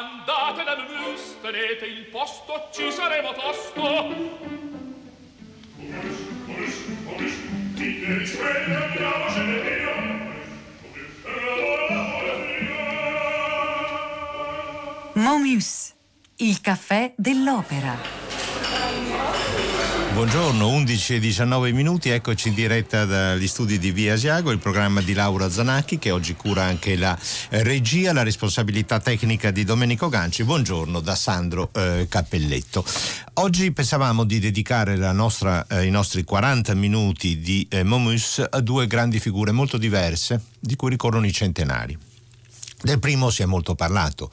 Andate da Mus, tenete il posto, ci saremo tosto. Ti via. Momus, il caffè dell'opera. Buongiorno, 11 e 19 minuti, eccoci in diretta dagli studi di Via Asiago, il programma di Laura Zanacchi che oggi cura anche la eh, regia, la responsabilità tecnica di Domenico Ganci. Buongiorno da Sandro eh, Cappelletto. Oggi pensavamo di dedicare nostra, eh, i nostri 40 minuti di eh, Momus a due grandi figure molto diverse di cui ricorrono i centenari. Del primo si è molto parlato.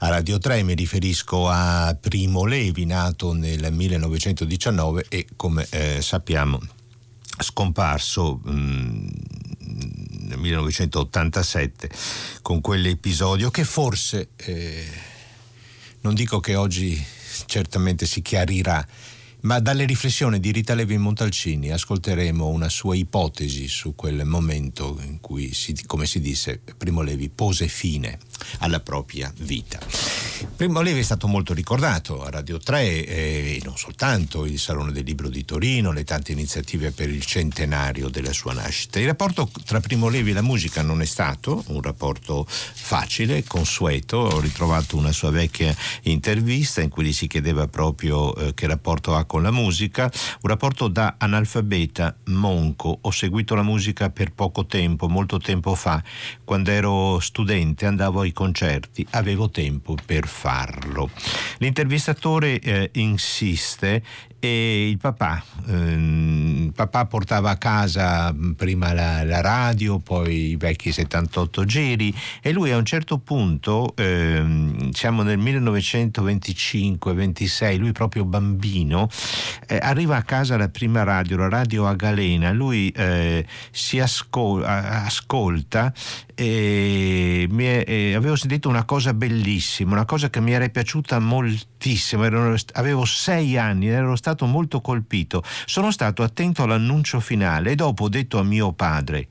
A Radio 3 mi riferisco a Primo Levi, nato nel 1919 e come eh, sappiamo scomparso mh, mm, nel 1987 con quell'episodio che forse, eh, non dico che oggi certamente si chiarirà, ma dalle riflessioni di Rita Levi Montalcini ascolteremo una sua ipotesi su quel momento in cui, si, come si disse, Primo Levi pose fine alla propria vita. Primo Levi è stato molto ricordato a Radio 3 e non soltanto il Salone del Libro di Torino, le tante iniziative per il centenario della sua nascita. Il rapporto tra Primo Levi e la musica non è stato un rapporto facile, consueto. Ho ritrovato una sua vecchia intervista in cui gli si chiedeva proprio eh, che rapporto ha con la musica, un rapporto da analfabeta monco. Ho seguito la musica per poco tempo, molto tempo fa. Quando ero studente andavo ai concerti, avevo tempo per farlo. L'intervistatore eh, insiste e il papà, ehm, papà portava a casa prima la, la, radio, poi i vecchi 78 giri e lui a un certo punto, ehm, siamo nel 1925-26, lui proprio bambino, eh, arriva a casa la prima radio, la radio a Galena, lui eh, si ascol- ascolta e, è, e, avevo sentito una cosa bellissima, una cosa che mi era piaciuta moltissimo, ero, avevo sei anni, ero stato molto colpito, sono stato attento all'annuncio finale e dopo ho detto a mio padre,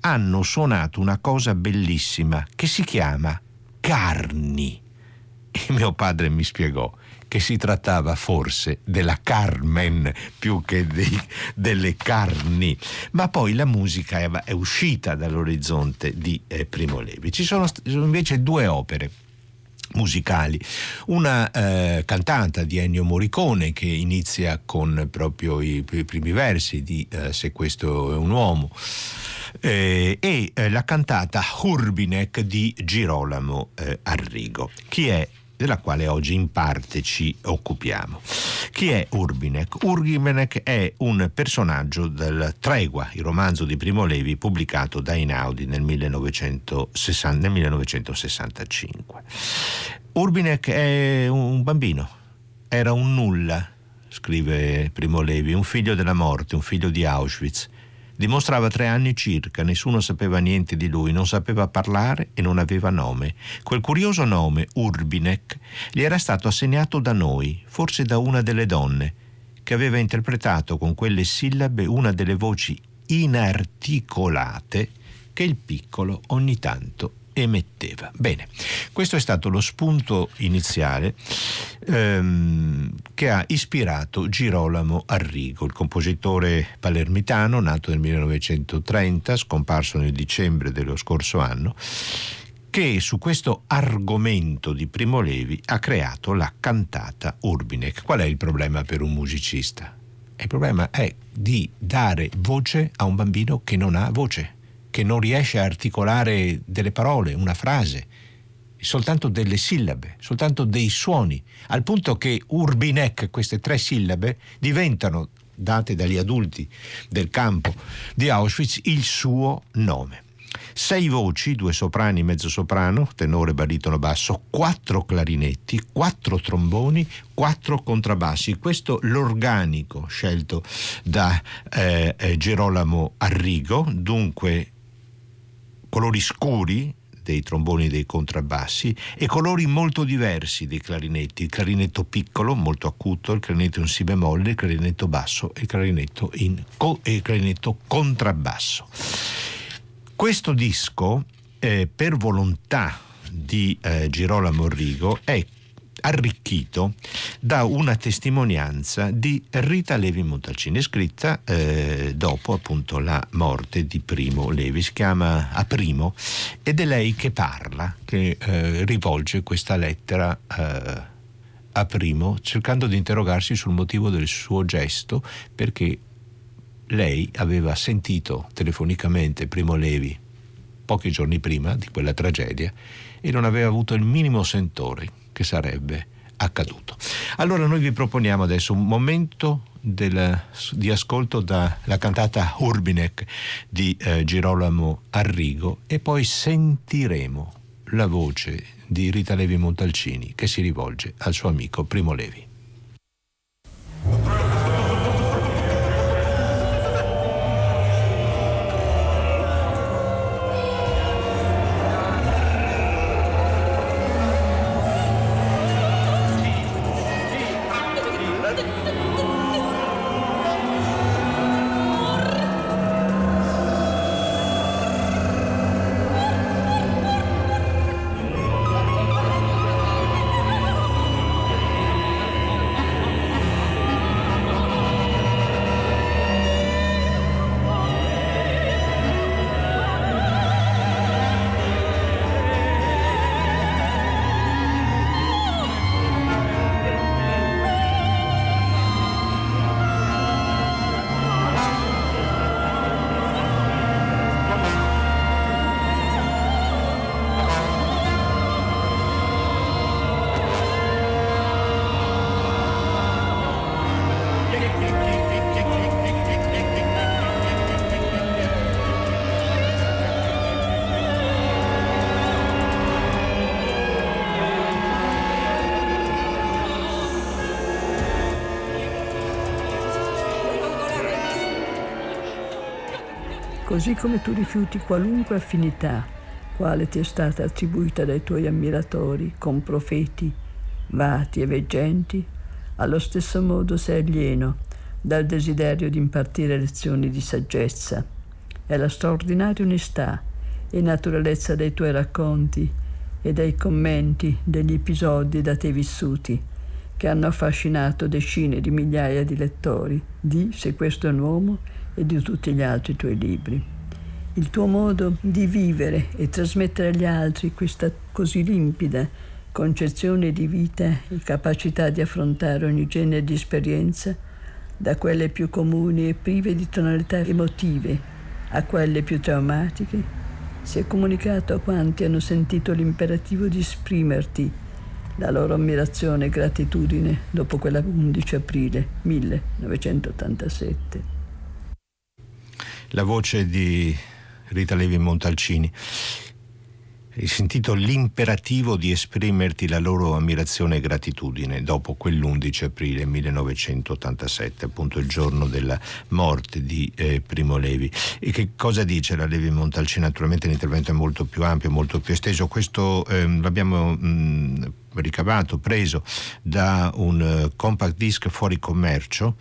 hanno suonato una cosa bellissima che si chiama Carni. E mio padre mi spiegò che si trattava forse della Carmen più che dei, delle carni, ma poi la musica è, è uscita dall'orizzonte di eh, Primo Levi. Ci sono, sono invece due opere musicali. Una eh, cantata di Ennio Morricone che inizia con proprio i, i primi versi di eh, Se questo è un uomo. Eh, e eh, la cantata Urbinek di Girolamo eh, Arrigo. Chi è della quale oggi in parte ci occupiamo. Chi è Urbinek? Urbinek è un personaggio del Tregua, il romanzo di Primo Levi pubblicato da Inaudi nel, 1960, nel 1965. Urbinek è un bambino, era un nulla, scrive Primo Levi, un figlio della morte, un figlio di Auschwitz Dimostrava tre anni circa, nessuno sapeva niente di lui, non sapeva parlare e non aveva nome. Quel curioso nome, Urbinek, gli era stato assegnato da noi, forse da una delle donne, che aveva interpretato con quelle sillabe una delle voci inarticolate che il piccolo ogni tanto emetteva. Bene, questo è stato lo spunto iniziale ehm, che ha ispirato Girolamo Arrigo, il compositore palermitano nato nel 1930, scomparso nel dicembre dello scorso anno, che su questo argomento di Primo Levi ha creato la cantata Urbinek. Qual è il problema per un musicista? Il problema è di dare voce a un bambino che non ha voce che non riesce a articolare delle parole, una frase, soltanto delle sillabe, soltanto dei suoni, al punto che Urbinec, queste tre sillabe, diventano, date dagli adulti del campo di Auschwitz, il suo nome. Sei voci, due soprani, mezzo soprano, tenore, baritono, basso, quattro clarinetti, quattro tromboni, quattro contrabbassi. Questo l'organico scelto da eh, eh Gerolamo Arrigo, dunque colori scuri dei tromboni e dei contrabbassi e colori molto diversi dei clarinetti, il clarinetto piccolo, molto acuto, il clarinetto in si bemolle, il clarinetto basso e il clarinetto, in co- e il clarinetto contrabbasso. Questo disco, eh, per volontà di eh, Girolamo Rigo è arricchito da una testimonianza di Rita Levi Montalcini, scritta eh, dopo appunto la morte di Primo Levi. Si chiama A Primo ed è lei che parla, che eh, rivolge questa lettera eh, a Primo, cercando di interrogarsi sul motivo del suo gesto, perché lei aveva sentito telefonicamente Primo Levi pochi giorni prima di quella tragedia e non aveva avuto il minimo sentore che sarebbe accaduto. Allora noi vi proponiamo adesso un momento del, di ascolto dalla cantata Urbinek di eh, Girolamo Arrigo e poi sentiremo la voce di Rita Levi Montalcini che si rivolge al suo amico Primo Levi. Così come tu rifiuti qualunque affinità, quale ti è stata attribuita dai tuoi ammiratori, con profeti, vati e veggenti, allo stesso modo sei alieno dal desiderio di impartire lezioni di saggezza. È la straordinaria onestà e naturalezza dei tuoi racconti e dei commenti degli episodi da te vissuti che hanno affascinato decine di migliaia di lettori di Se questo è un uomo e di tutti gli altri tuoi libri. Il tuo modo di vivere e trasmettere agli altri questa così limpida concezione di vita e capacità di affrontare ogni genere di esperienza, da quelle più comuni e prive di tonalità emotive a quelle più traumatiche, si è comunicato a quanti hanno sentito l'imperativo di esprimerti la loro ammirazione e gratitudine dopo quella 11 aprile 1987 la voce di Rita Levi Montalcini. Hai sentito l'imperativo di esprimerti la loro ammirazione e gratitudine dopo quell'11 aprile 1987, appunto il giorno della morte di eh, Primo Levi. E che cosa dice la Levi Montalcini? Naturalmente l'intervento è molto più ampio, molto più esteso. Questo eh, l'abbiamo mh, ricavato, preso da un uh, compact disc fuori commercio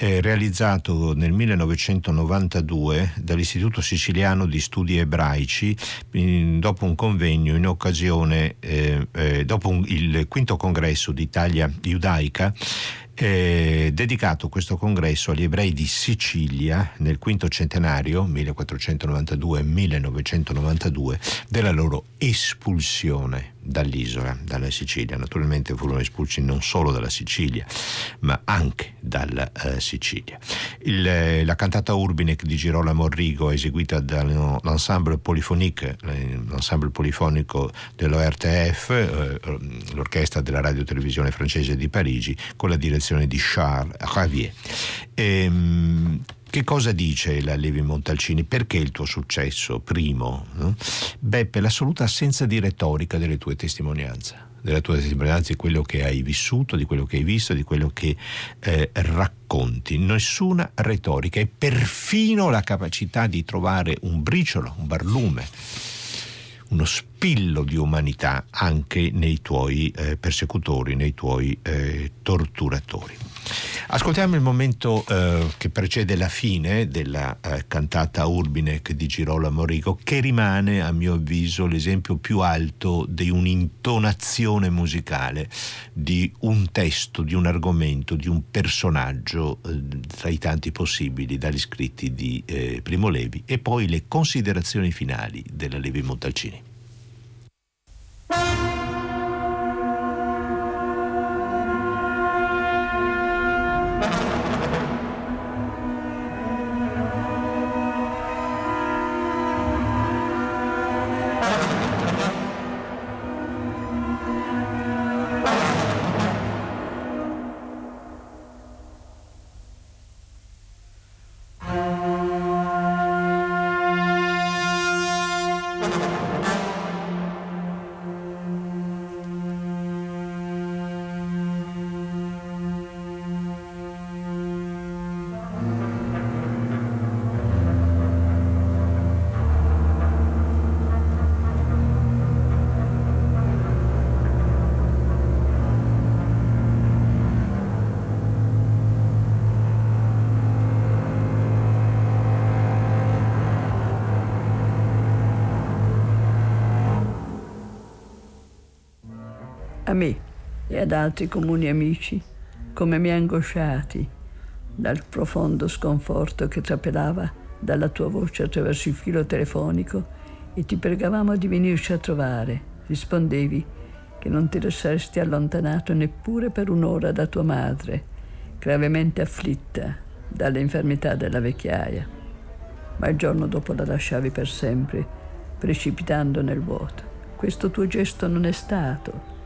eh, realizzato nel 1992 dall'Istituto Siciliano di Studi Ebraici in, dopo un convegno in occasione, eh, eh, dopo un, il quinto congresso d'Italia giudaica eh, dedicato questo congresso agli ebrei di Sicilia nel quinto centenario 1492-1992 della loro espulsione dall'isola, dalla Sicilia. Naturalmente furono espulsi non solo dalla Sicilia, ma anche dalla uh, Sicilia. Il, eh, la cantata Urbinek di Girolamo Rigo, eseguita dall'ensemble polyphonique, l'ensemble polifonico dell'ORTF, eh, l'orchestra della radio televisione francese di Parigi, con la direzione di Charles Ravier. E, ehm, che cosa dice la Levi Montalcini? Perché il tuo successo, primo? No? Beh, per l'assoluta assenza di retorica delle tue testimonianze della tua testimonianza, di quello che hai vissuto, di quello che hai visto, di quello che eh, racconti. Nessuna retorica e perfino la capacità di trovare un briciolo, un barlume, uno spillo di umanità anche nei tuoi eh, persecutori, nei tuoi eh, torturatori. Ascoltiamo il momento eh, che precede la fine della eh, cantata Urbinec di Girolamo Morico, che rimane, a mio avviso, l'esempio più alto di un'intonazione musicale, di un testo, di un argomento, di un personaggio eh, tra i tanti possibili, dagli scritti di eh, Primo Levi e poi le considerazioni finali della Levi Montalcini. E ad altri comuni amici come mi angosciati dal profondo sconforto che trapelava dalla tua voce attraverso il filo telefonico e ti pregavamo di venirci a trovare. Rispondevi che non ti saresti allontanato neppure per un'ora da tua madre, gravemente afflitta dall'infermità della vecchiaia. Ma il giorno dopo la lasciavi per sempre, precipitando nel vuoto. Questo tuo gesto non è stato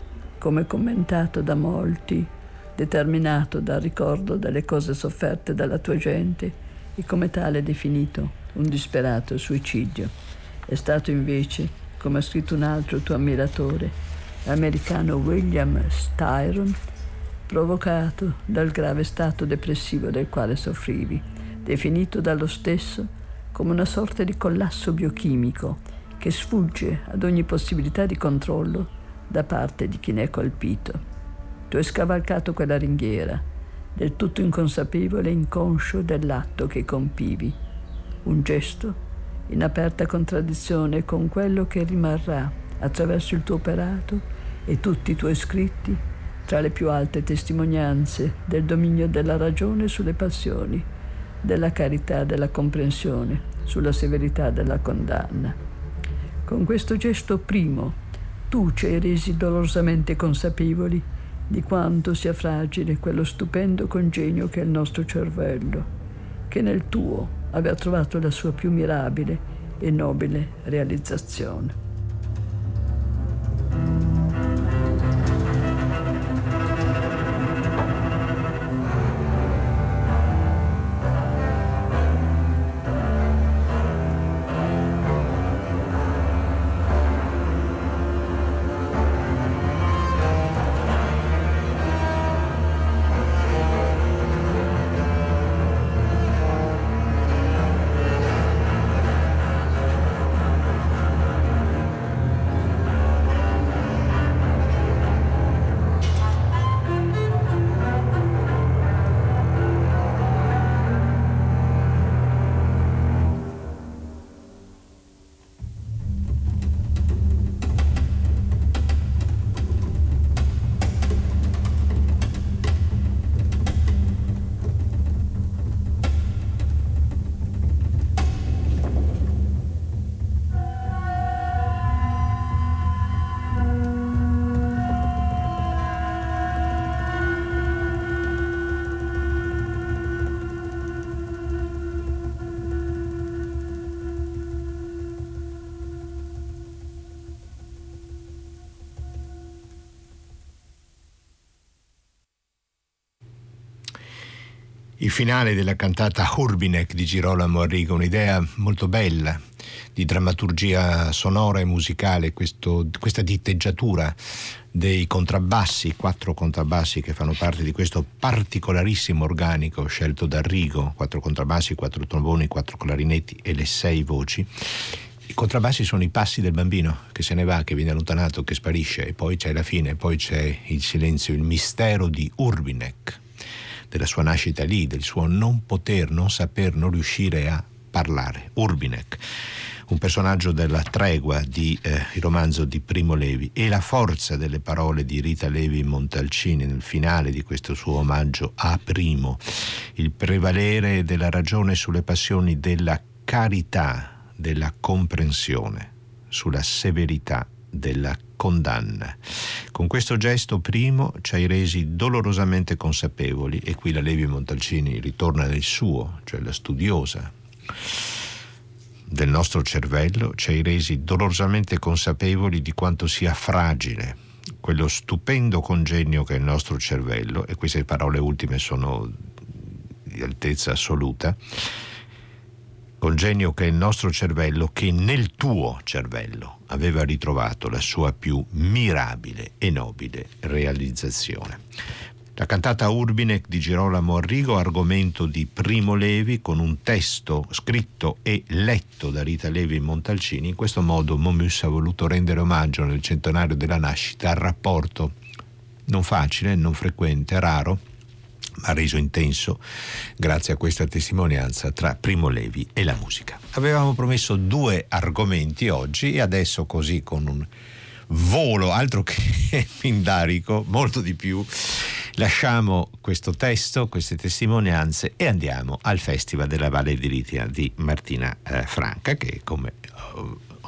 come commentato da molti, determinato dal ricordo delle cose sofferte dalla tua gente e come tale definito un disperato suicidio. È stato invece, come ha scritto un altro tuo ammiratore, l'americano William Styron, provocato dal grave stato depressivo del quale soffrivi, definito dallo stesso come una sorta di collasso biochimico che sfugge ad ogni possibilità di controllo da parte di chi ne è colpito. Tu hai scavalcato quella ringhiera, del tutto inconsapevole e inconscio dell'atto che compivi. Un gesto in aperta contraddizione con quello che rimarrà attraverso il tuo operato e tutti i tuoi scritti tra le più alte testimonianze del dominio della ragione sulle passioni, della carità della comprensione sulla severità della condanna. Con questo gesto primo tu ci hai resi dolorosamente consapevoli di quanto sia fragile quello stupendo congegno che è il nostro cervello, che nel tuo aveva trovato la sua più mirabile e nobile realizzazione. Il finale della cantata Urbinek di Girolamo Arrigo, un'idea molto bella di drammaturgia sonora e musicale, questo, questa diteggiatura dei contrabbassi, quattro contrabbassi che fanno parte di questo particolarissimo organico scelto da Rigo, quattro contrabbassi, quattro tromboni, quattro clarinetti e le sei voci. I contrabbassi sono i passi del bambino che se ne va, che viene allontanato, che sparisce, e poi c'è la fine, poi c'è il silenzio, il mistero di Urbinek della sua nascita lì, del suo non poter, non saper, non riuscire a parlare. Urbinek un personaggio della tregua di eh, il romanzo di Primo Levi e la forza delle parole di Rita Levi Montalcini nel finale di questo suo omaggio a Primo, il prevalere della ragione sulle passioni della carità, della comprensione, sulla severità della condanna. Con questo gesto primo ci hai resi dolorosamente consapevoli, e qui la Levi Montalcini ritorna nel suo, cioè la studiosa del nostro cervello, ci hai resi dolorosamente consapevoli di quanto sia fragile quello stupendo congegno che è il nostro cervello, e queste parole ultime sono di altezza assoluta, congegno che è il nostro cervello che nel tuo cervello aveva ritrovato la sua più mirabile e nobile realizzazione. La cantata Urbinek di Girolamo Arrigo, argomento di Primo Levi, con un testo scritto e letto da Rita Levi Montalcini. In questo modo Momus ha voluto rendere omaggio nel centenario della nascita al rapporto non facile, non frequente, raro, ma reso intenso grazie a questa testimonianza tra Primo Levi e la musica. Avevamo promesso due argomenti oggi e adesso così con un volo, altro che pindarico, molto di più Lasciamo questo testo, queste testimonianze e andiamo al Festival della Valle di Ritia di Martina eh, Franca che come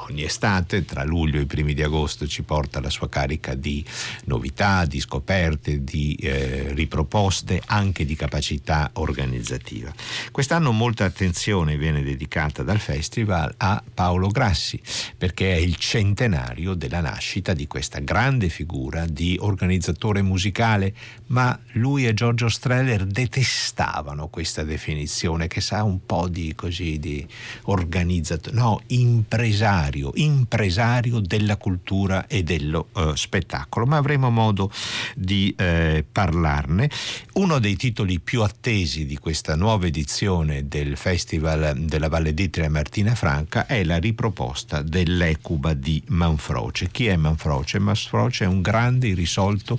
ogni estate, tra luglio e i primi di agosto, ci porta la sua carica di novità, di scoperte, di eh, riproposte, anche di capacità organizzativa. Quest'anno molta attenzione viene dedicata dal festival a Paolo Grassi, perché è il centenario della nascita di questa grande figura di organizzatore musicale, ma lui e Giorgio Streller detestavano questa definizione che sa un po' di così di organizzatore, no, impresario impresario, impresario della cultura e dello uh, spettacolo, ma avremo modo di eh, parlarne. Uno dei titoli più attesi di questa nuova edizione del Festival della Valle d'Itria Martina Franca è la riproposta dell'Ecuba di Manfroce. Chi è Manfroce? Manfroce è un grande irrisolto,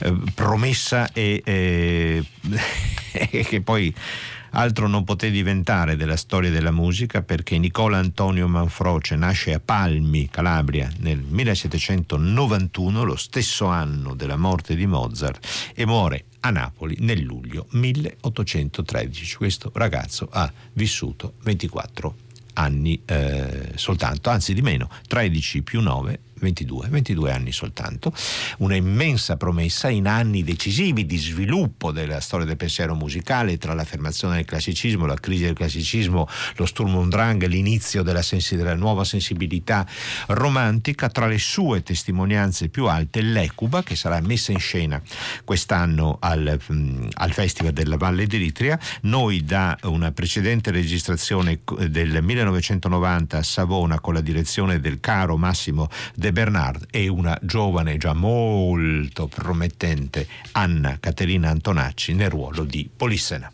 eh, promessa e eh, che poi Altro non poté diventare della storia della musica perché Nicola Antonio Manfroce nasce a Palmi, Calabria, nel 1791, lo stesso anno della morte di Mozart, e muore a Napoli nel luglio 1813. Questo ragazzo ha vissuto 24 anni eh, soltanto, anzi di meno, 13 più 9 22, 22 anni soltanto, una immensa promessa in anni decisivi di sviluppo della storia del pensiero musicale tra l'affermazione del classicismo, la crisi del classicismo, lo Sturm und Drang, l'inizio della, sensi- della nuova sensibilità romantica, tra le sue testimonianze più alte l'Ecuba che sarà messa in scena quest'anno al, mm, al Festival della Valle d'Eritrea, noi da una precedente registrazione del 1990 a Savona con la direzione del caro Massimo De De Bernard e una giovane già molto promettente Anna Caterina Antonacci nel ruolo di Polissena.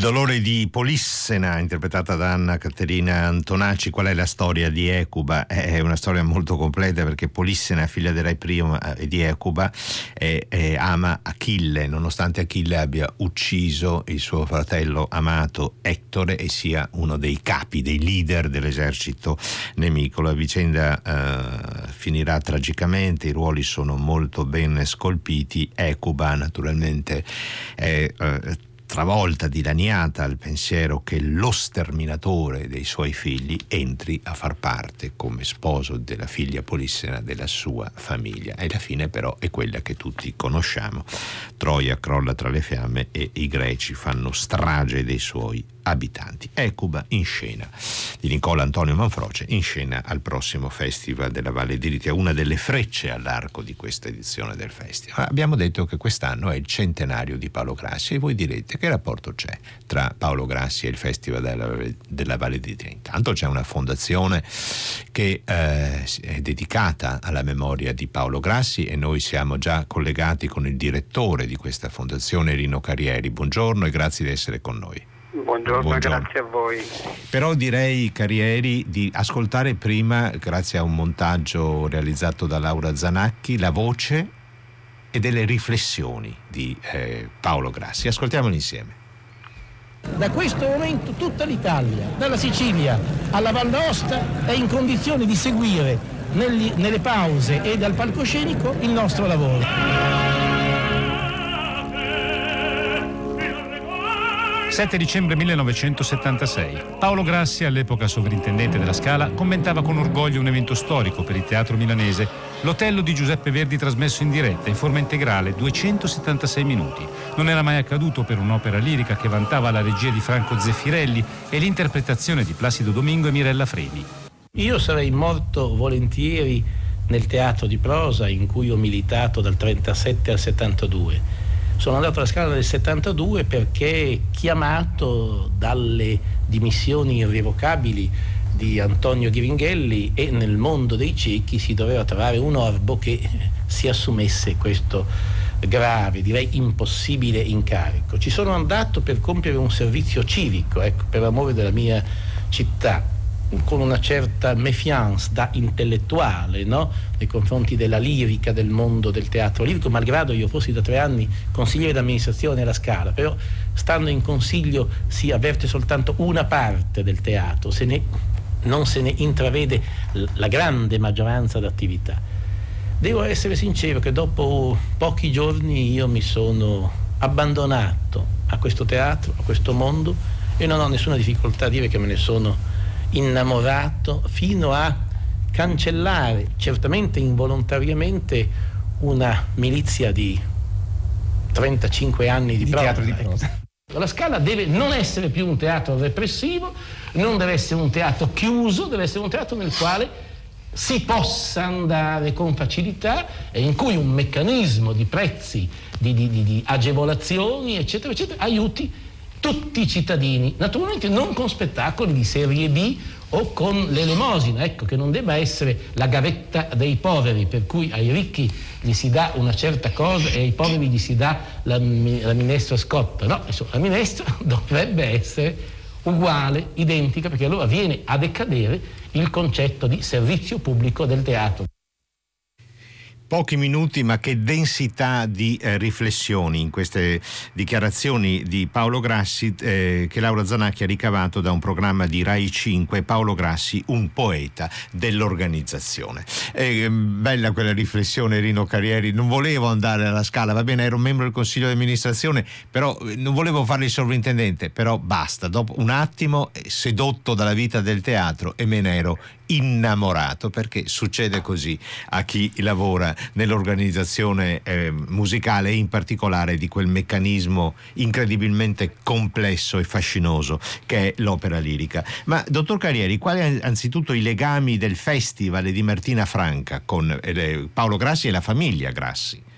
Dolore di Polissena, interpretata da Anna Caterina Antonacci. Qual è la storia di Ecuba? È una storia molto completa perché Polissena, figlia del re primo eh, di Ecuba, è, è, ama Achille, nonostante Achille abbia ucciso il suo fratello amato Ettore e sia uno dei capi, dei leader dell'esercito nemico. La vicenda eh, finirà tragicamente, i ruoli sono molto ben scolpiti. Ecuba, naturalmente, è. Eh, travolta, dilaniata al pensiero che lo sterminatore dei suoi figli entri a far parte come sposo della figlia polissena della sua famiglia. E la fine però è quella che tutti conosciamo. Troia crolla tra le fiamme e i greci fanno strage dei suoi abitanti. Ecuba in scena di Nicola Antonio Manfroce in scena al prossimo Festival della Valle d'Iritia, una delle frecce all'arco di questa edizione del festival. Abbiamo detto che quest'anno è il centenario di Paolo Grassi e voi direte che rapporto c'è tra Paolo Grassi e il Festival della, della Valle d'Iritia. Intanto c'è una fondazione che eh, è dedicata alla memoria di Paolo Grassi e noi siamo già collegati con il direttore di questa fondazione, Rino Carrieri. Buongiorno e grazie di essere con noi. Buongiorno, Buongiorno, grazie a voi. Però direi, Carrieri, di ascoltare prima, grazie a un montaggio realizzato da Laura Zanacchi, la voce e delle riflessioni di eh, Paolo Grassi. Ascoltiamoli insieme. Da questo momento tutta l'Italia, dalla Sicilia alla Val d'Aosta, è in condizione di seguire negli, nelle pause e dal palcoscenico il nostro lavoro. 7 dicembre 1976. Paolo Grassi, all'epoca sovrintendente della Scala, commentava con orgoglio un evento storico per il teatro milanese, l'Otello di Giuseppe Verdi trasmesso in diretta in forma integrale, 276 minuti. Non era mai accaduto per un'opera lirica che vantava la regia di Franco Zeffirelli e l'interpretazione di Placido Domingo e Mirella Fredi. Io sarei morto volentieri nel teatro di prosa in cui ho militato dal 37 al 72 sono andato alla Scala nel 72 perché chiamato dalle dimissioni irrevocabili di Antonio Ghiringhelli e nel mondo dei ciechi si doveva trovare un orbo che si assumesse questo grave, direi impossibile incarico. Ci sono andato per compiere un servizio civico, ecco, per amore della mia città con una certa méfiance da intellettuale no? nei confronti della lirica del mondo del teatro lirico, malgrado io fossi da tre anni consigliere d'amministrazione alla Scala, però stando in consiglio si avverte soltanto una parte del teatro, se ne, non se ne intravede la grande maggioranza d'attività. Devo essere sincero che dopo pochi giorni io mi sono abbandonato a questo teatro, a questo mondo e non ho nessuna difficoltà a dire che me ne sono innamorato fino a cancellare, certamente involontariamente, una milizia di 35 anni di, di prosa. Teatro di prosa. La Scala deve non essere più un teatro repressivo, non deve essere un teatro chiuso, deve essere un teatro nel quale si possa andare con facilità e in cui un meccanismo di prezzi, di, di, di agevolazioni, eccetera, eccetera, aiuti tutti i cittadini, naturalmente non con spettacoli di serie B o con l'elemosina, ecco che non debba essere la gavetta dei poveri, per cui ai ricchi gli si dà una certa cosa e ai poveri gli si dà la, la minestra scotta, no, insomma, la minestra dovrebbe essere uguale, identica, perché allora viene a decadere il concetto di servizio pubblico del teatro pochi minuti ma che densità di eh, riflessioni in queste dichiarazioni di Paolo Grassi eh, che Laura Zanacchi ha ricavato da un programma di Rai 5 Paolo Grassi un poeta dell'organizzazione. Eh, bella quella riflessione Rino Carrieri non volevo andare alla scala va bene ero membro del consiglio di amministrazione però eh, non volevo fare il sovrintendente però basta. Dopo un attimo eh, sedotto dalla vita del teatro e me ne ero innamorato perché succede così a chi lavora nell'organizzazione eh, musicale e in particolare di quel meccanismo incredibilmente complesso e fascinoso che è l'opera lirica. Ma dottor Carrieri, quali anzitutto i legami del festival di Martina Franca con eh, Paolo Grassi e la famiglia Grassi?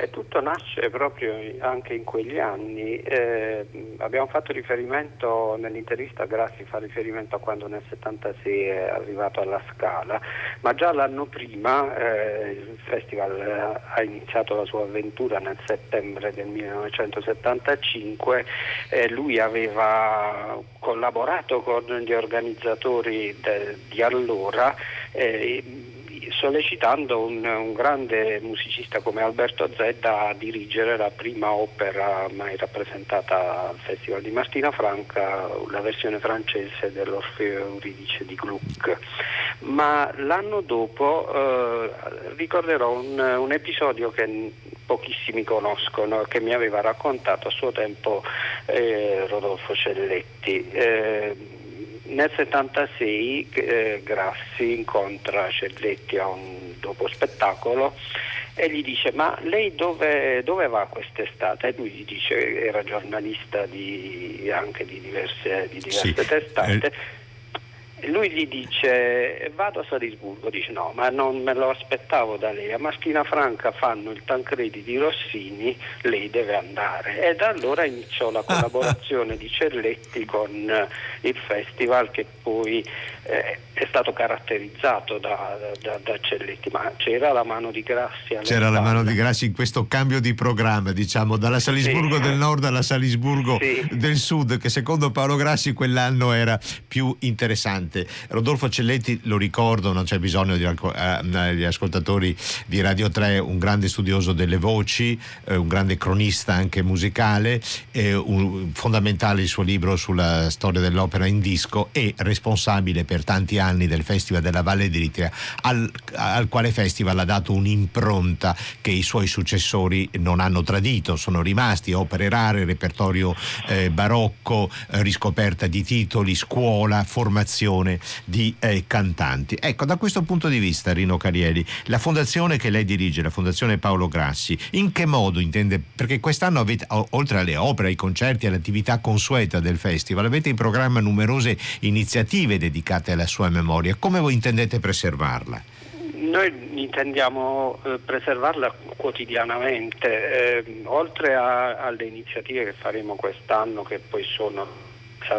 E tutto nasce proprio anche in quegli anni. Eh, abbiamo fatto riferimento nell'intervista, Grassi fa riferimento a quando nel 76 è arrivato alla Scala, ma già l'anno prima eh, il festival eh, ha iniziato la sua avventura nel settembre del 1975 e lui aveva collaborato con gli organizzatori de, di allora. Eh, sollecitando un, un, grande musicista come Alberto Zedda a dirigere la prima opera mai rappresentata al Festival di Martina Franca, la versione francese dell'Orfeo Euridice di Gluck. Ma l'anno dopo eh, ricorderò un, un, episodio che pochissimi conoscono, che mi aveva raccontato a suo tempo eh, Rodolfo Celletti. Eh, nel 76 eh, Grassi incontra Celletti a un dopo spettacolo e gli dice ma lei dove, dove va quest'estate? E lui gli dice era giornalista di, anche di diverse, di diverse sì. testate. Eh lui gli dice vado a Salisburgo, dice no ma non me lo aspettavo da lei, a Maschina Franca fanno il Tancredi di Rossini, lei deve andare e da allora iniziò la collaborazione di Celletti con il festival che poi eh, è stato caratterizzato da, da, da, Celletti, ma c'era la mano di Grassi. C'era la mano di Grassi in questo cambio di programma, diciamo, dalla Salisburgo sì. del Nord alla Salisburgo sì. del Sud, che secondo Paolo Grassi quell'anno era più interessante. Rodolfo Celletti, lo ricordo, non c'è bisogno di eh, ascoltatori di Radio 3, un grande studioso delle voci, eh, un grande cronista anche musicale, eh, un, fondamentale il suo libro sulla storia dell'opera in disco e responsabile per tanti anni del Festival della Valle d'Itria, al, al quale festival ha dato un'impronta che i suoi successori non hanno tradito, sono rimasti opere rare, repertorio eh, barocco, eh, riscoperta di titoli, scuola, formazione di eh, cantanti. Ecco, da questo punto di vista, Rino Carieri, la fondazione che lei dirige, la Fondazione Paolo Grassi, in che modo intende? Perché quest'anno avete, oltre alle opere, ai concerti, all'attività consueta del festival, avete in programma numerose iniziative dedicate legate alla sua memoria, come voi intendete preservarla? Noi intendiamo eh, preservarla quotidianamente, eh, oltre a, alle iniziative che faremo quest'anno, che poi sono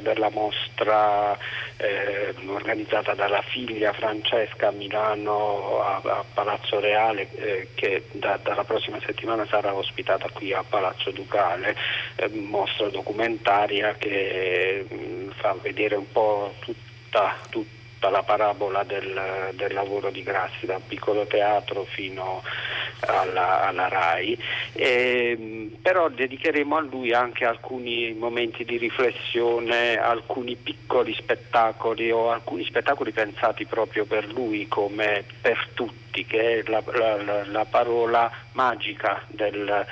per la mostra eh, organizzata dalla figlia Francesca a Milano a, a Palazzo Reale eh, che da, dalla prossima settimana sarà ospitata qui a Palazzo Ducale, eh, mostra documentaria che mh, mm, fa vedere un po' tutto tutta, tutta la parabola del, del, lavoro di Grassi, dal piccolo teatro fino alla, alla RAI, e, però dedicheremo a lui anche alcuni momenti di riflessione, alcuni piccoli spettacoli o alcuni spettacoli pensati proprio per lui come per tutti, che è la, la, la parola magica del,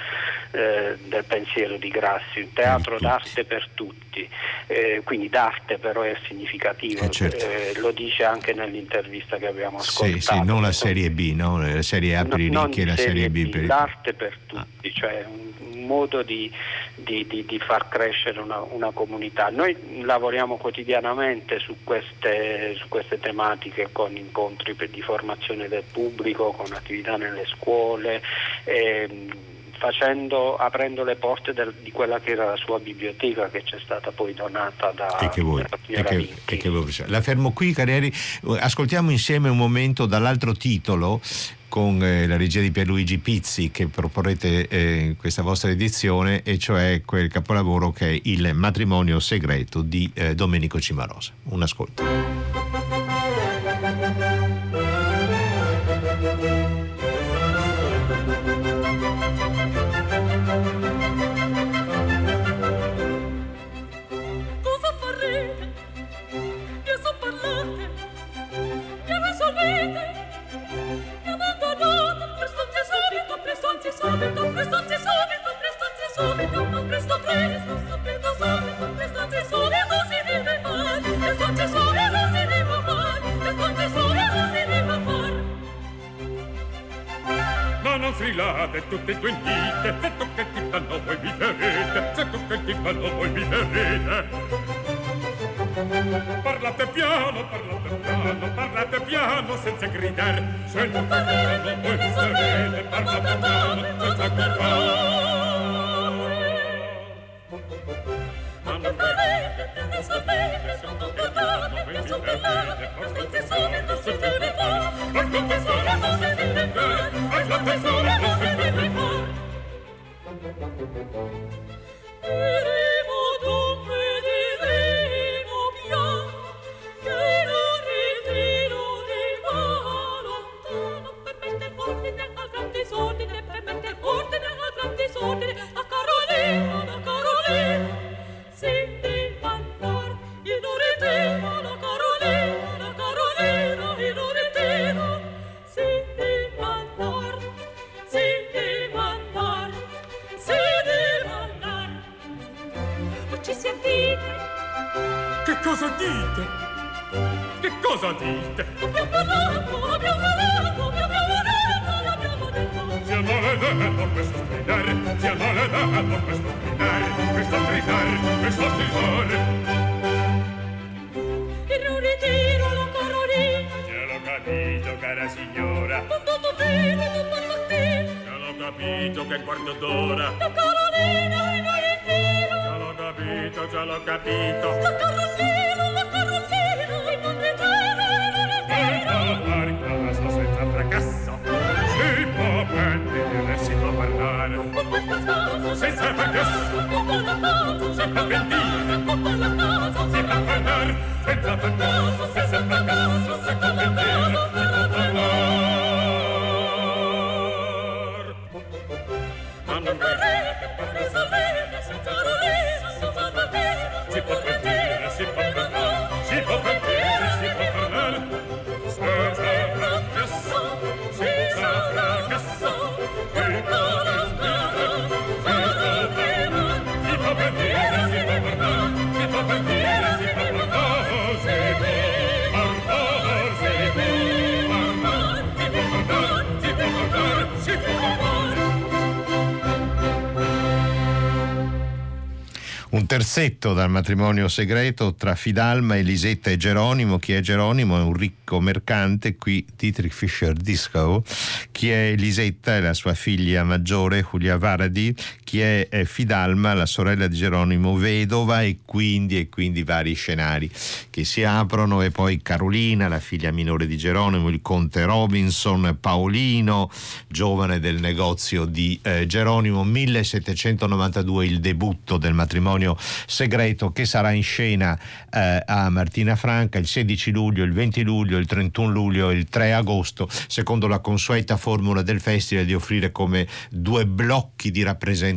eh, del pensiero di Grassi, un teatro d'arte per tutti, eh, quindi d'arte però è significativo, eh certo. Eh, lo dice anche nell'intervista che abbiamo ascoltato. Sì, sì, non la serie B, no? la serie A per i ricchi e la serie B, per i L'arte per tutti, ah. cioè un, un modo di, di, di, di, far crescere una, una, comunità. Noi lavoriamo quotidianamente su queste, su queste tematiche con incontri di formazione del pubblico, con attività nelle scuole. Ehm, facendo, aprendo le porte del, di quella che era la sua biblioteca che ci è stata poi donata da e che voi, e che, e che voi la fermo qui Carrieri ascoltiamo insieme un momento dall'altro titolo con eh, la regia di Pierluigi Pizzi che proporrete eh, in questa vostra edizione e cioè quel capolavoro che è il matrimonio segreto di eh, Domenico Cimarosa. Un ascolto strillate tutte e due dite se tocca il titano voi mi verrete se tocca il titano voi mi verrete Parlate piano, parlate piano, parlate piano senza gridare. Senza piano, voi sapete, parlate piano senza gridare. Ma non farete, non sapete, sono perdone, non so bellare, forse sono, non si deve fare, forse sono, non si deve fare, forse Ere Thank you. Terzetto dal matrimonio segreto tra Fidalma, Elisetta e Geronimo. Chi è Geronimo? È un ricco mercante, qui Dietrich Fischer Dieskau. Chi è Elisetta? È la sua figlia maggiore, Julia Varadi. Chi è eh, Fidalma? La sorella di Geronimo, vedova e quindi, e quindi vari scenari che si aprono e poi Carolina, la figlia minore di Geronimo, il conte Robinson, Paolino, giovane del negozio di eh, Geronimo, 1792 il debutto del matrimonio segreto che sarà in scena eh, a Martina Franca il 16 luglio, il 20 luglio, il 31 luglio e il 3 agosto, secondo la consueta formula del festival di offrire come due blocchi di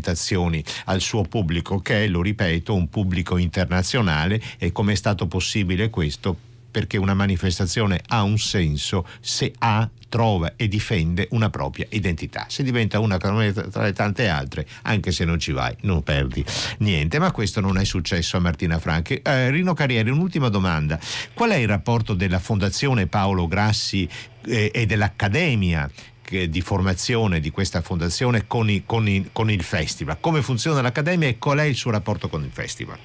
rappresentazioni al suo pubblico, che è, lo ripeto, un pubblico internazionale e come è stato possibile questo perché una manifestazione ha un senso se ha, trova e difende una propria identità. Se diventa una tra le tante altre, anche se non ci vai, non perdi niente. Ma questo non è successo a Martina Franchi. Eh, Rino Carrieri, un'ultima domanda. Qual è il rapporto della Fondazione Paolo Grassi eh, e dell'Accademia di formazione di questa fondazione con, i, con, i, con il festival? Come funziona l'Accademia e qual è il suo rapporto con il festival?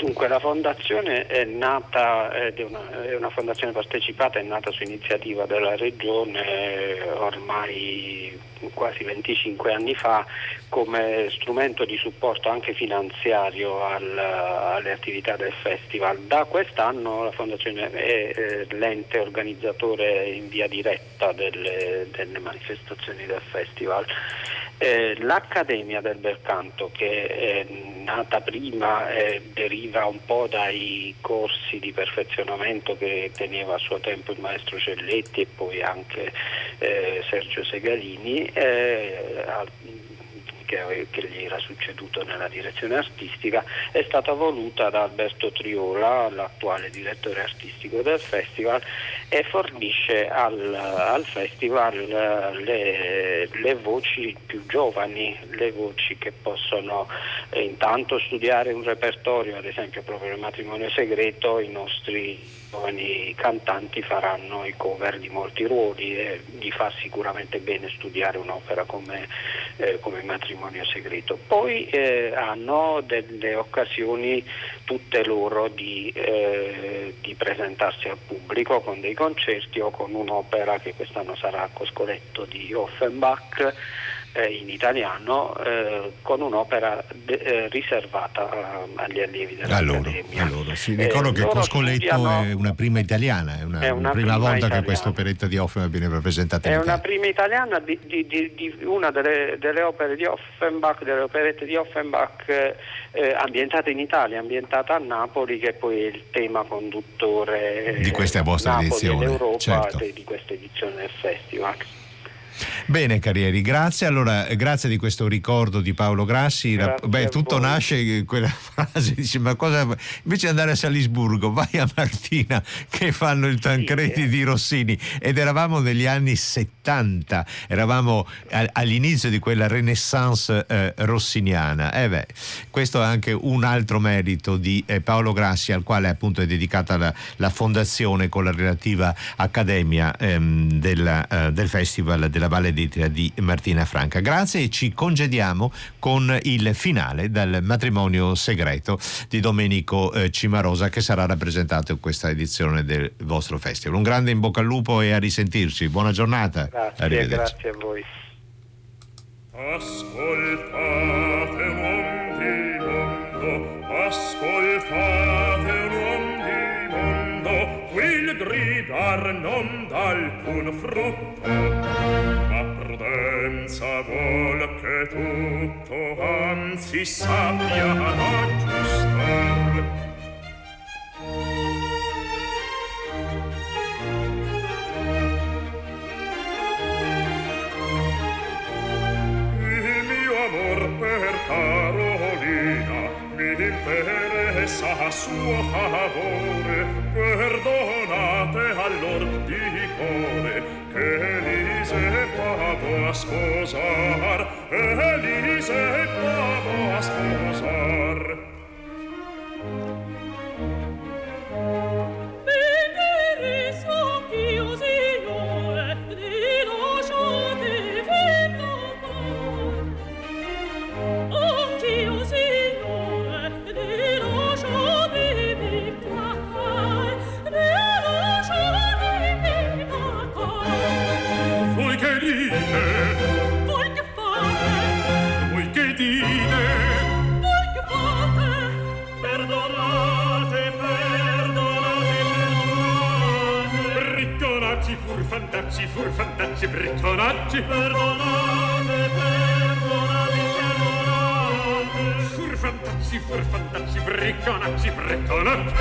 Dunque la fondazione è nata, è una, è una, fondazione partecipata, è nata su iniziativa della Regione ormai quasi 25 anni fa come strumento di supporto anche finanziario al, alle attività del festival. Da quest'anno la fondazione è eh, l'ente organizzatore in via diretta delle, delle manifestazioni del festival. Eh, L'Accademia del Belcanto, che è nata prima, eh, deriva un po' dai corsi di perfezionamento che teneva a suo tempo il maestro Celletti e poi anche eh, Sergio Segalini. Che, che, gli era succeduto nella direzione artistica, è stata voluta da Alberto Triola, l'attuale direttore artistico del festival, e fornisce al, al festival le, le, voci più giovani, le voci che possono eh, intanto studiare un repertorio, ad esempio proprio il matrimonio segreto, i nostri giovani cantanti faranno i cover di molti ruoli e gli fa sicuramente bene studiare un'opera come, eh, come matrimonio segreto. Poi eh, hanno delle occasioni tutte loro di, eh, di, presentarsi al pubblico con dei concerti o con un'opera che quest'anno sarà a Coscoletto di Offenbach eh, in italiano eh, con un'opera de- eh, riservata agli allievi dell'Accademia. Allora, allora. Sì, ricordo che Coscoletto studiano, è una prima italiana, è una, è una prima, prima, volta italiana. che questa operetta di Offenbach viene rappresentata in È Italia. una prima italiana di, di, di, di una delle, delle, opere di Offenbach, delle operette di Offenbach eh, ambientate in Italia, ambientata a Napoli, che poi è il tema conduttore di questa vostra Napoli edizione. Europa certo. di questa edizione del festival. Bene Carrieri, grazie. Allora, grazie di questo ricordo di Paolo Grassi. Grazie Beh, tutto voi. nasce quella frase, dice, ma cosa invece di andare a Salisburgo, vai a Martina che fanno il Tancredi eh. di Rossini ed eravamo negli anni 70, eravamo all'inizio di quella renaissance eh, rossiniana. Eh beh, questo è anche un altro merito di eh, Paolo Grassi al quale appunto è dedicata la, la fondazione con la relativa accademia ehm, della, eh, del Festival della Valle d'Itria di Martina Franca. Grazie e ci congediamo con il finale dal matrimonio segreto di Domenico eh, Cimarosa che sarà rappresentato in questa edizione del vostro festival. Un grande in bocca al lupo e a risentirci. Buona giornata. Grazie, Arrivederci. grazie a voi. Ascoltate uom di mondo, ascoltate qui gridar non dà alcun frutto, ma prudenza vuol che tutto anzi sappia aggiustar. Il mio amor per Carolina mi interessa a suo favore perdonate allor di cuore che Elisetta pago a sposar Elisetta pago a sposar. Bricconacci, furfantacci, furfantacci, bricconacci. Perdonate, perdonate, perdonate. Furfantacci, furfantacci, bricconacci, bricconacci.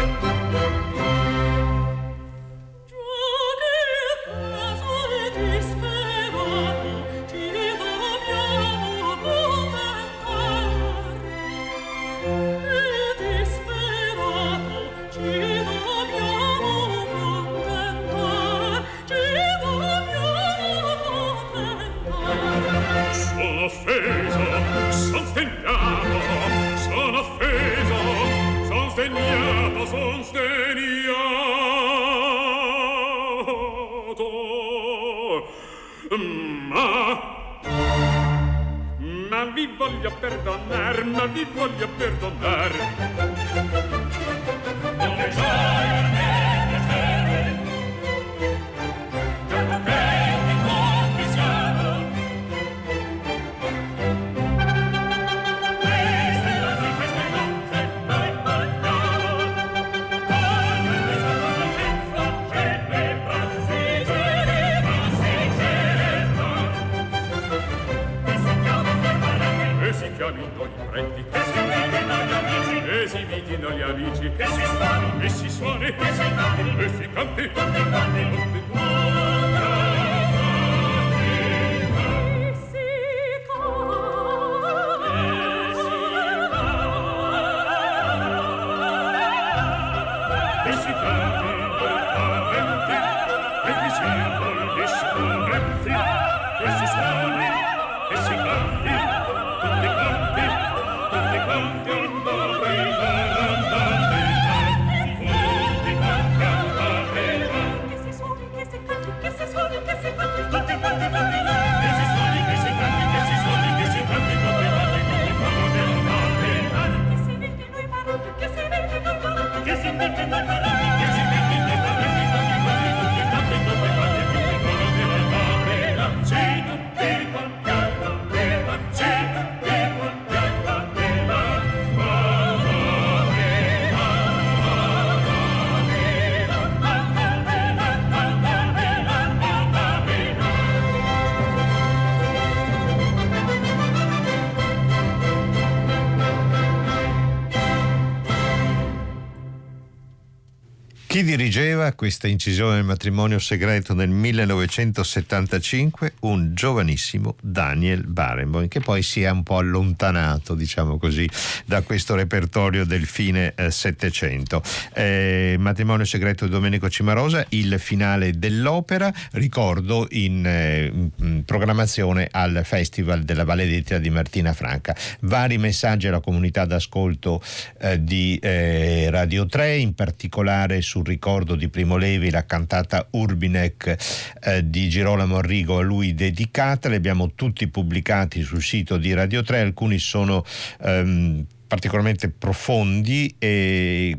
Chi dirigeva questa incisione del matrimonio segreto nel 1975? Un giovanissimo Daniel Barenboim, che poi si è un po' allontanato, diciamo così, da questo repertorio del fine eh, Settecento. Eh, matrimonio segreto di Domenico Cimarosa, il finale dell'opera, ricordo in, eh, programmazione al Festival della Valle d'Etna di Martina Franca. Vari messaggi alla comunità d'ascolto eh, di eh, Radio 3, in particolare sul ricordo di Primo Levi, la cantata Urbinek eh, di Girolamo Arrigo a lui dedicata, li abbiamo tutti pubblicati sul sito di Radio 3, alcuni sono ehm, particolarmente profondi e,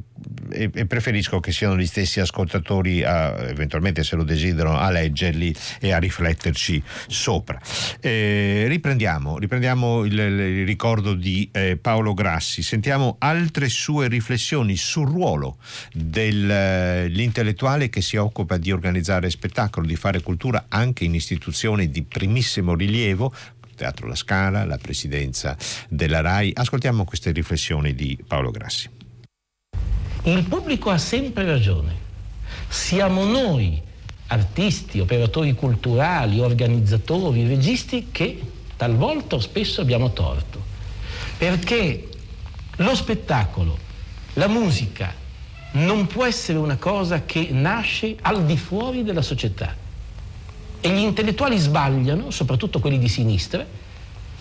e, e, preferisco che siano gli stessi ascoltatori, a, eventualmente se lo desiderano, a leggerli e a rifletterci sopra. Eh, riprendiamo, riprendiamo il, il, ricordo di eh, Paolo Grassi, sentiamo altre sue riflessioni sul ruolo dell'intellettuale che si occupa di organizzare spettacolo, di fare cultura anche in istituzioni di primissimo rilievo, Teatro La Scala, la presidenza della RAI. Ascoltiamo queste riflessioni di Paolo Grassi. Il pubblico ha sempre ragione. Siamo noi, artisti, operatori culturali, organizzatori, registi, che talvolta o spesso abbiamo torto. Perché lo spettacolo, la musica, non può essere una cosa che nasce al di fuori della società. E gli intellettuali sbagliano, soprattutto quelli di sinistra,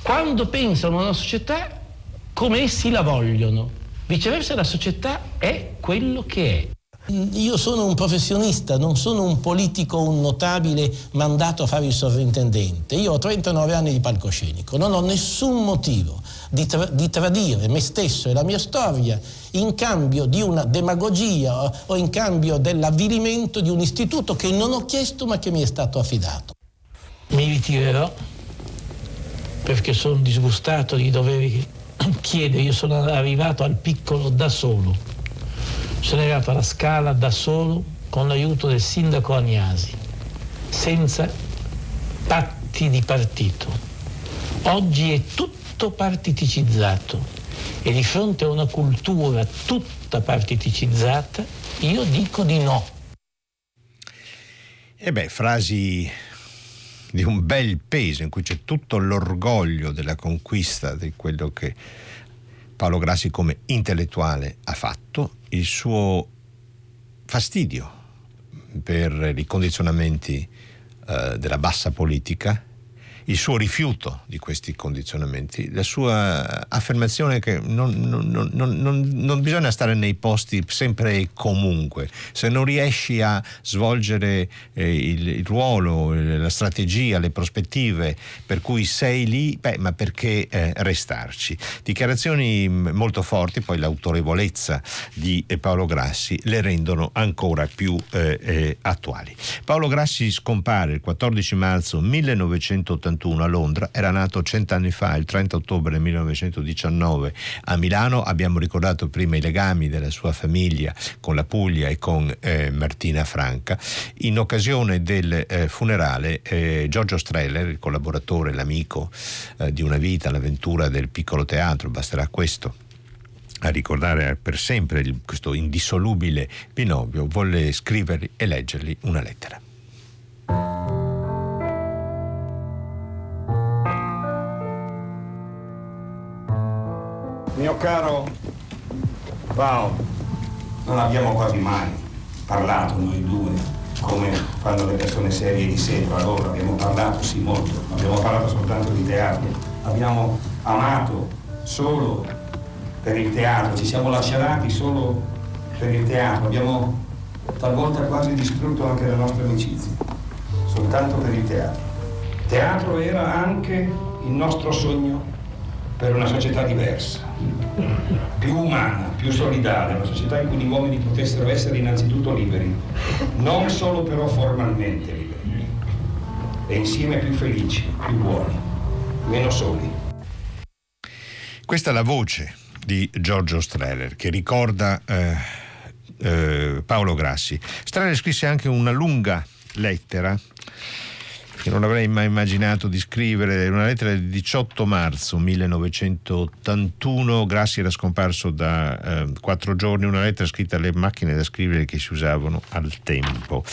quando pensano a una società come essi la vogliono. Viceversa la società è quello che è. Io sono un professionista, non sono un politico, un notabile mandato a fare il sovrintendente. Io ho 39 anni di palcoscenico, non ho nessun motivo di, tra- di tradire me stesso e la mia storia in cambio di una demagogia o in cambio dell'avvilimento di un istituto che non ho chiesto ma che mi è stato affidato. Mi ritirerò perché sono disgustato di dover chiedere, io sono arrivato al piccolo da solo, sono arrivato alla scala da solo con l'aiuto del sindaco Agnasi, senza patti di partito. Oggi è tutto partiticizzato e di fronte a una cultura tutta partiticizzata, io dico di no. E beh, frasi di un bel peso in cui c'è tutto l'orgoglio della conquista di quello che Paolo Grassi come intellettuale ha fatto, il suo fastidio per i condizionamenti eh, della bassa politica il suo rifiuto di questi condizionamenti, la sua affermazione che non, non, non, non, bisogna stare nei posti sempre e comunque, se non riesci a svolgere eh, il, il, ruolo, la strategia, le prospettive per cui sei lì, beh, ma perché eh, restarci? Dichiarazioni molto forti, poi l'autorevolezza di Paolo Grassi le rendono ancora più eh, eh attuali. Paolo Grassi scompare il 14 marzo 1981 1981 a Londra, era nato cent'anni fa, il 30 ottobre 1919 a Milano, abbiamo ricordato prima i legami della sua famiglia con la Puglia e con eh, Martina Franca. In occasione del eh, funerale eh, Giorgio Streller, il collaboratore, l'amico eh, di una vita, l'avventura del piccolo teatro, basterà questo a ricordare per sempre questo indissolubile binomio, volle scrivergli e leggergli una lettera. Mio caro Paolo, non abbiamo quasi mai parlato noi due come fanno le persone serie di sempre. Allora abbiamo parlato sì molto, abbiamo parlato soltanto di teatro. Abbiamo amato solo per il teatro, ci siamo lasciati solo per il teatro. Abbiamo talvolta quasi distrutto anche la nostra amicizia, soltanto per il teatro. Teatro era anche il nostro sogno per una società diversa, più umana, più solidale, una società in cui gli uomini potessero essere innanzitutto liberi, non solo però formalmente liberi, e insieme più felici, più buoni, meno soli. Questa è la voce di Giorgio Streller che ricorda eh, eh, Paolo Grassi. Streller scrisse anche una lunga lettera che non avrei mai immaginato di scrivere, una lettera del 18 marzo 1981, Grassi era scomparso da eh, quattro giorni, una lettera scritta alle macchine da scrivere che si usavano al tempo.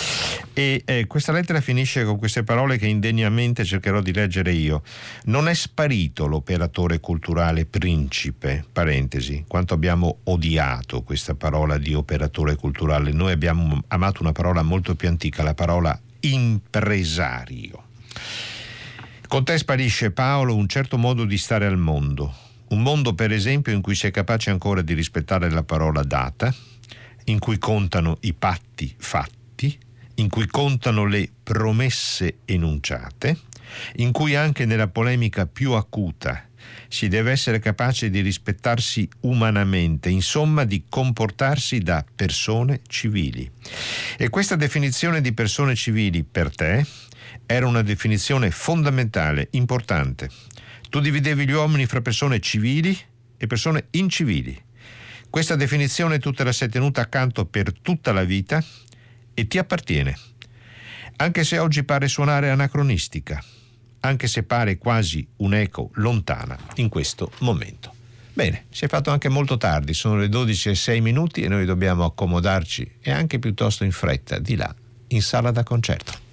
E eh, questa lettera finisce con queste parole che indegnamente cercherò di leggere io. Non è sparito l'operatore culturale principe, parentesi, quanto abbiamo odiato questa parola di operatore culturale. Noi abbiamo amato una parola molto più antica, la parola impresario. Con te sparisce Paolo un certo modo di stare al mondo, un mondo per esempio in cui si è capace ancora di rispettare la parola data, in cui contano i patti fatti, in cui contano le promesse enunciate, in cui anche nella polemica più acuta si deve essere capace di rispettarsi umanamente, insomma di comportarsi da persone civili. E questa definizione di persone civili per te era una definizione fondamentale, importante. Tu dividevi gli uomini fra persone civili e persone incivili. Questa definizione tu te la sei tenuta accanto per tutta la vita e ti appartiene, anche se oggi pare suonare anacronistica anche se pare quasi un'eco lontana in questo momento. Bene, si è fatto anche molto tardi, sono le 12 e 6 minuti e noi dobbiamo accomodarci e anche piuttosto in fretta di là, in sala da concerto.